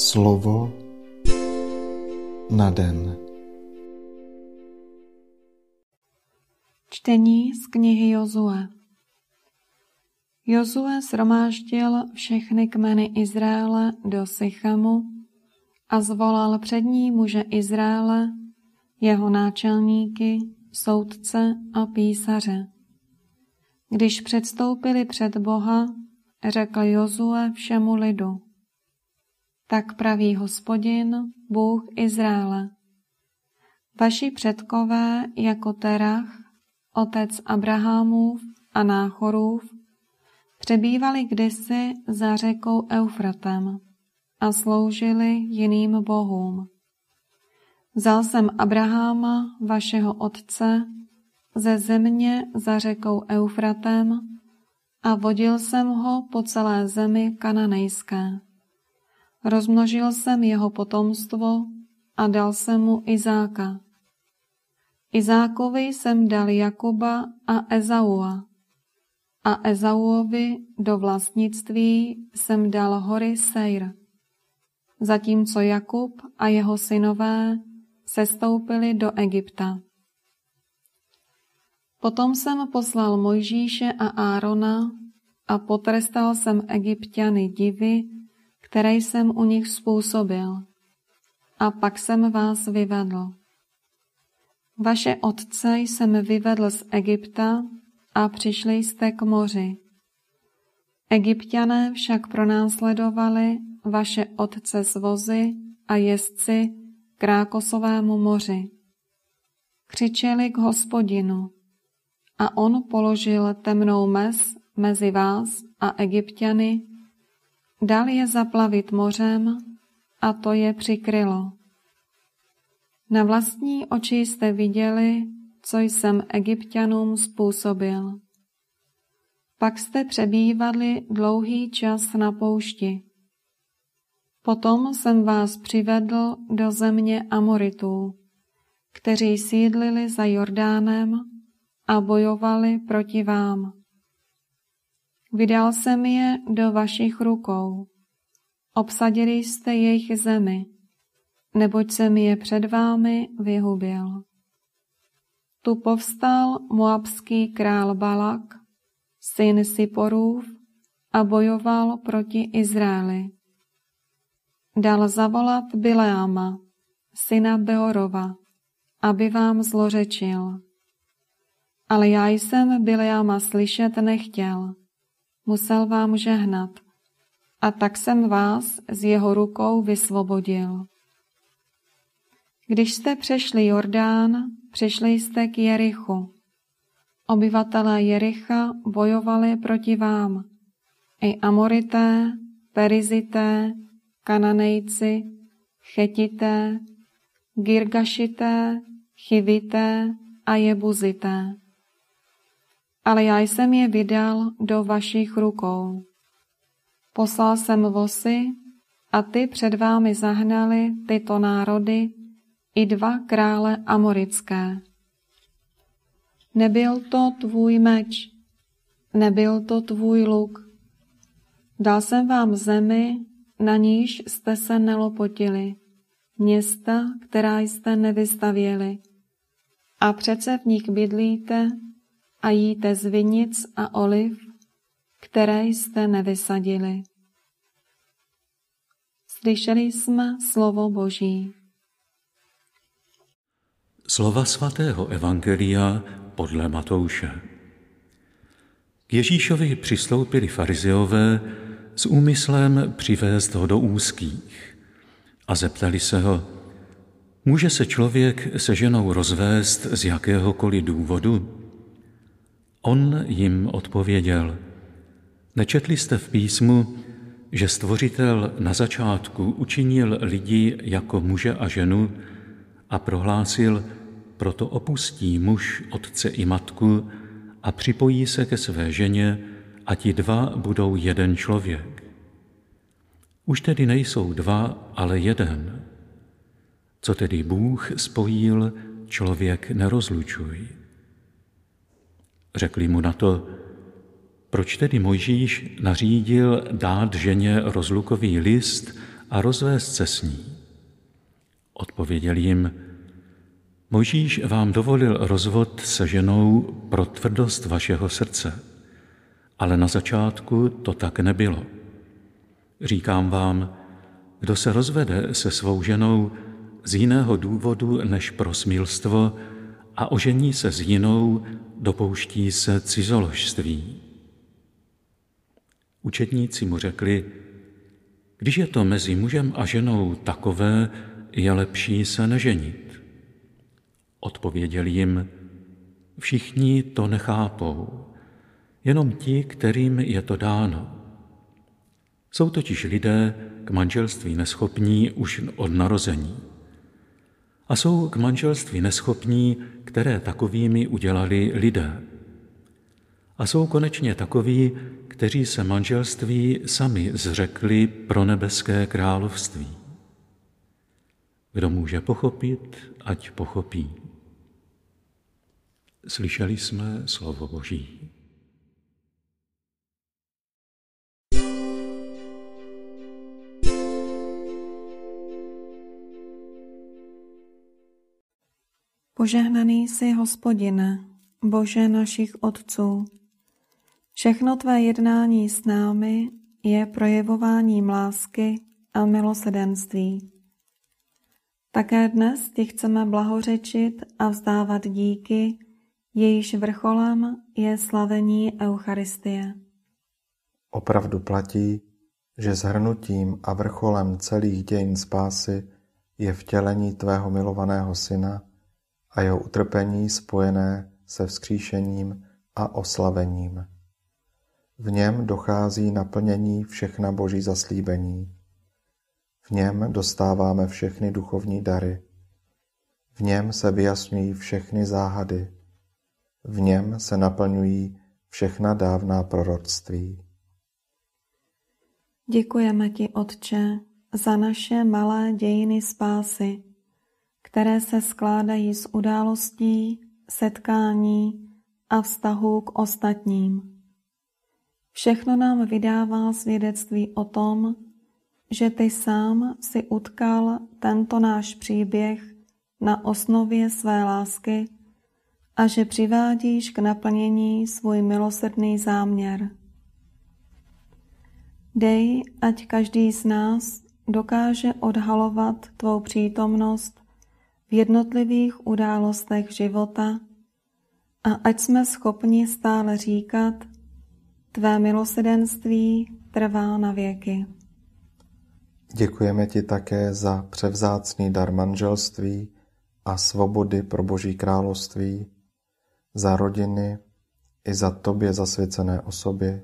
Slovo na den. Čtení z knihy Jozue. Jozue sromáždil všechny kmeny Izraele do Sychemu a zvolal přední muže Izraele, jeho náčelníky, soudce a písaře. Když předstoupili před Boha, řekl Jozue všemu lidu. Tak praví hospodin, Bůh Izraele. Vaši předkové jako Terach, otec Abrahamův a Náchorův, přebývali kdysi za řekou Eufratem a sloužili jiným bohům. Vzal jsem Abraháma, vašeho otce, ze země za řekou Eufratem a vodil jsem ho po celé zemi kananejské. Rozmnožil jsem jeho potomstvo a dal jsem mu Izáka. Izákovi jsem dal Jakuba a Ezaua. A Ezauovi do vlastnictví jsem dal hory Sejr. Zatímco Jakub a jeho synové sestoupili do Egypta. Potom jsem poslal Mojžíše a Árona a potrestal jsem egyptiany divy, které jsem u nich způsobil. A pak jsem vás vyvedl. Vaše otce jsem vyvedl z Egypta a přišli jste k moři. Egyptiané však pronásledovali vaše otce z vozy a jezdci k Rákosovému moři. Křičeli k hospodinu a on položil temnou mez mezi vás a egyptiany, dal je zaplavit mořem a to je přikrylo. Na vlastní oči jste viděli, co jsem egyptianům způsobil. Pak jste přebývali dlouhý čas na poušti. Potom jsem vás přivedl do země Amoritů, kteří sídlili za Jordánem a bojovali proti vám. Vydal jsem je do vašich rukou. Obsadili jste jejich zemi, neboť jsem je před vámi vyhubil. Tu povstal moabský král Balak, syn Siporův, a bojoval proti Izraeli. Dal zavolat Bileáma, syna Beorova, aby vám zlořečil. Ale já jsem Bileáma slyšet nechtěl. Musel vám žehnat. A tak jsem vás z jeho rukou vysvobodil. Když jste přešli Jordán, přišli jste k Jerichu. Obyvatelé Jericha bojovali proti vám. I Amorité, Perizité, Kananejci, Chetité, Girgašité, Chivité a Jebuzité ale já jsem je vydal do vašich rukou. Poslal jsem vosy a ty před vámi zahnali tyto národy i dva krále amorické. Nebyl to tvůj meč, nebyl to tvůj luk. Dal jsem vám zemi, na níž jste se nelopotili, města, která jste nevystavěli. A přece v nich bydlíte a jíte z vinic a oliv, které jste nevysadili. Slyšeli jsme slovo Boží. Slova svatého Evangelia podle Matouše. K Ježíšovi přistoupili farizeové s úmyslem přivést ho do úzkých a zeptali se ho, může se člověk se ženou rozvést z jakéhokoliv důvodu? On jim odpověděl, nečetli jste v písmu, že stvořitel na začátku učinil lidi jako muže a ženu a prohlásil, proto opustí muž otce i matku a připojí se ke své ženě a ti dva budou jeden člověk. Už tedy nejsou dva, ale jeden. Co tedy Bůh spojil, člověk nerozlučuj. Řekli mu na to, proč tedy Mojžíš nařídil dát ženě rozlukový list a rozvést se s ní. Odpověděl jim, Mojžíš vám dovolil rozvod se ženou pro tvrdost vašeho srdce, ale na začátku to tak nebylo. Říkám vám, kdo se rozvede se svou ženou z jiného důvodu než pro smilstvo a ožení se s jinou, dopouští se cizoložství. Učetníci mu řekli, když je to mezi mužem a ženou takové, je lepší se neženit. Odpověděl jim, všichni to nechápou, jenom ti, kterým je to dáno. Jsou totiž lidé k manželství neschopní už od narození. A jsou k manželství neschopní, které takovými udělali lidé. A jsou konečně takoví, kteří se manželství sami zřekli pro nebeské království. Kdo může pochopit, ať pochopí. Slyšeli jsme slovo Boží. Požehnaný jsi, hospodine, Bože našich otců. Všechno tvé jednání s námi je projevováním lásky a milosedenství. Také dnes ti chceme blahořečit a vzdávat díky, jejíž vrcholem je slavení Eucharistie. Opravdu platí, že zhrnutím a vrcholem celých dějin spásy je vtělení tvého milovaného syna a jeho utrpení spojené se vzkříšením a oslavením. V něm dochází naplnění všechna boží zaslíbení. V něm dostáváme všechny duchovní dary. V něm se vyjasňují všechny záhady. V něm se naplňují všechna dávná proroctví. Děkujeme ti, Otče, za naše malé dějiny spásy, které se skládají z událostí, setkání a vztahů k ostatním. Všechno nám vydává svědectví o tom, že ty sám si utkal tento náš příběh na osnově své lásky a že přivádíš k naplnění svůj milosrdný záměr. Dej, ať každý z nás dokáže odhalovat tvou přítomnost v jednotlivých událostech života a ať jsme schopni stále říkat, tvé milosedenství trvá na věky. Děkujeme ti také za převzácný dar manželství a svobody pro Boží království, za rodiny i za tobě zasvěcené osoby.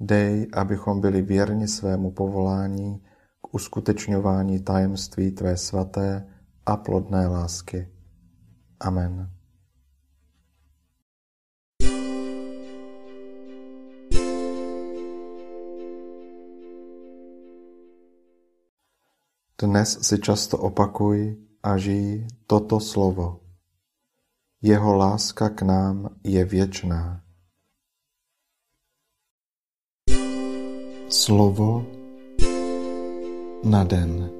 Dej, abychom byli věrni svému povolání k uskutečňování tajemství tvé svaté a plodné lásky. Amen. Dnes si často opakuj a žij toto slovo. Jeho láska k nám je věčná. Slovo na den.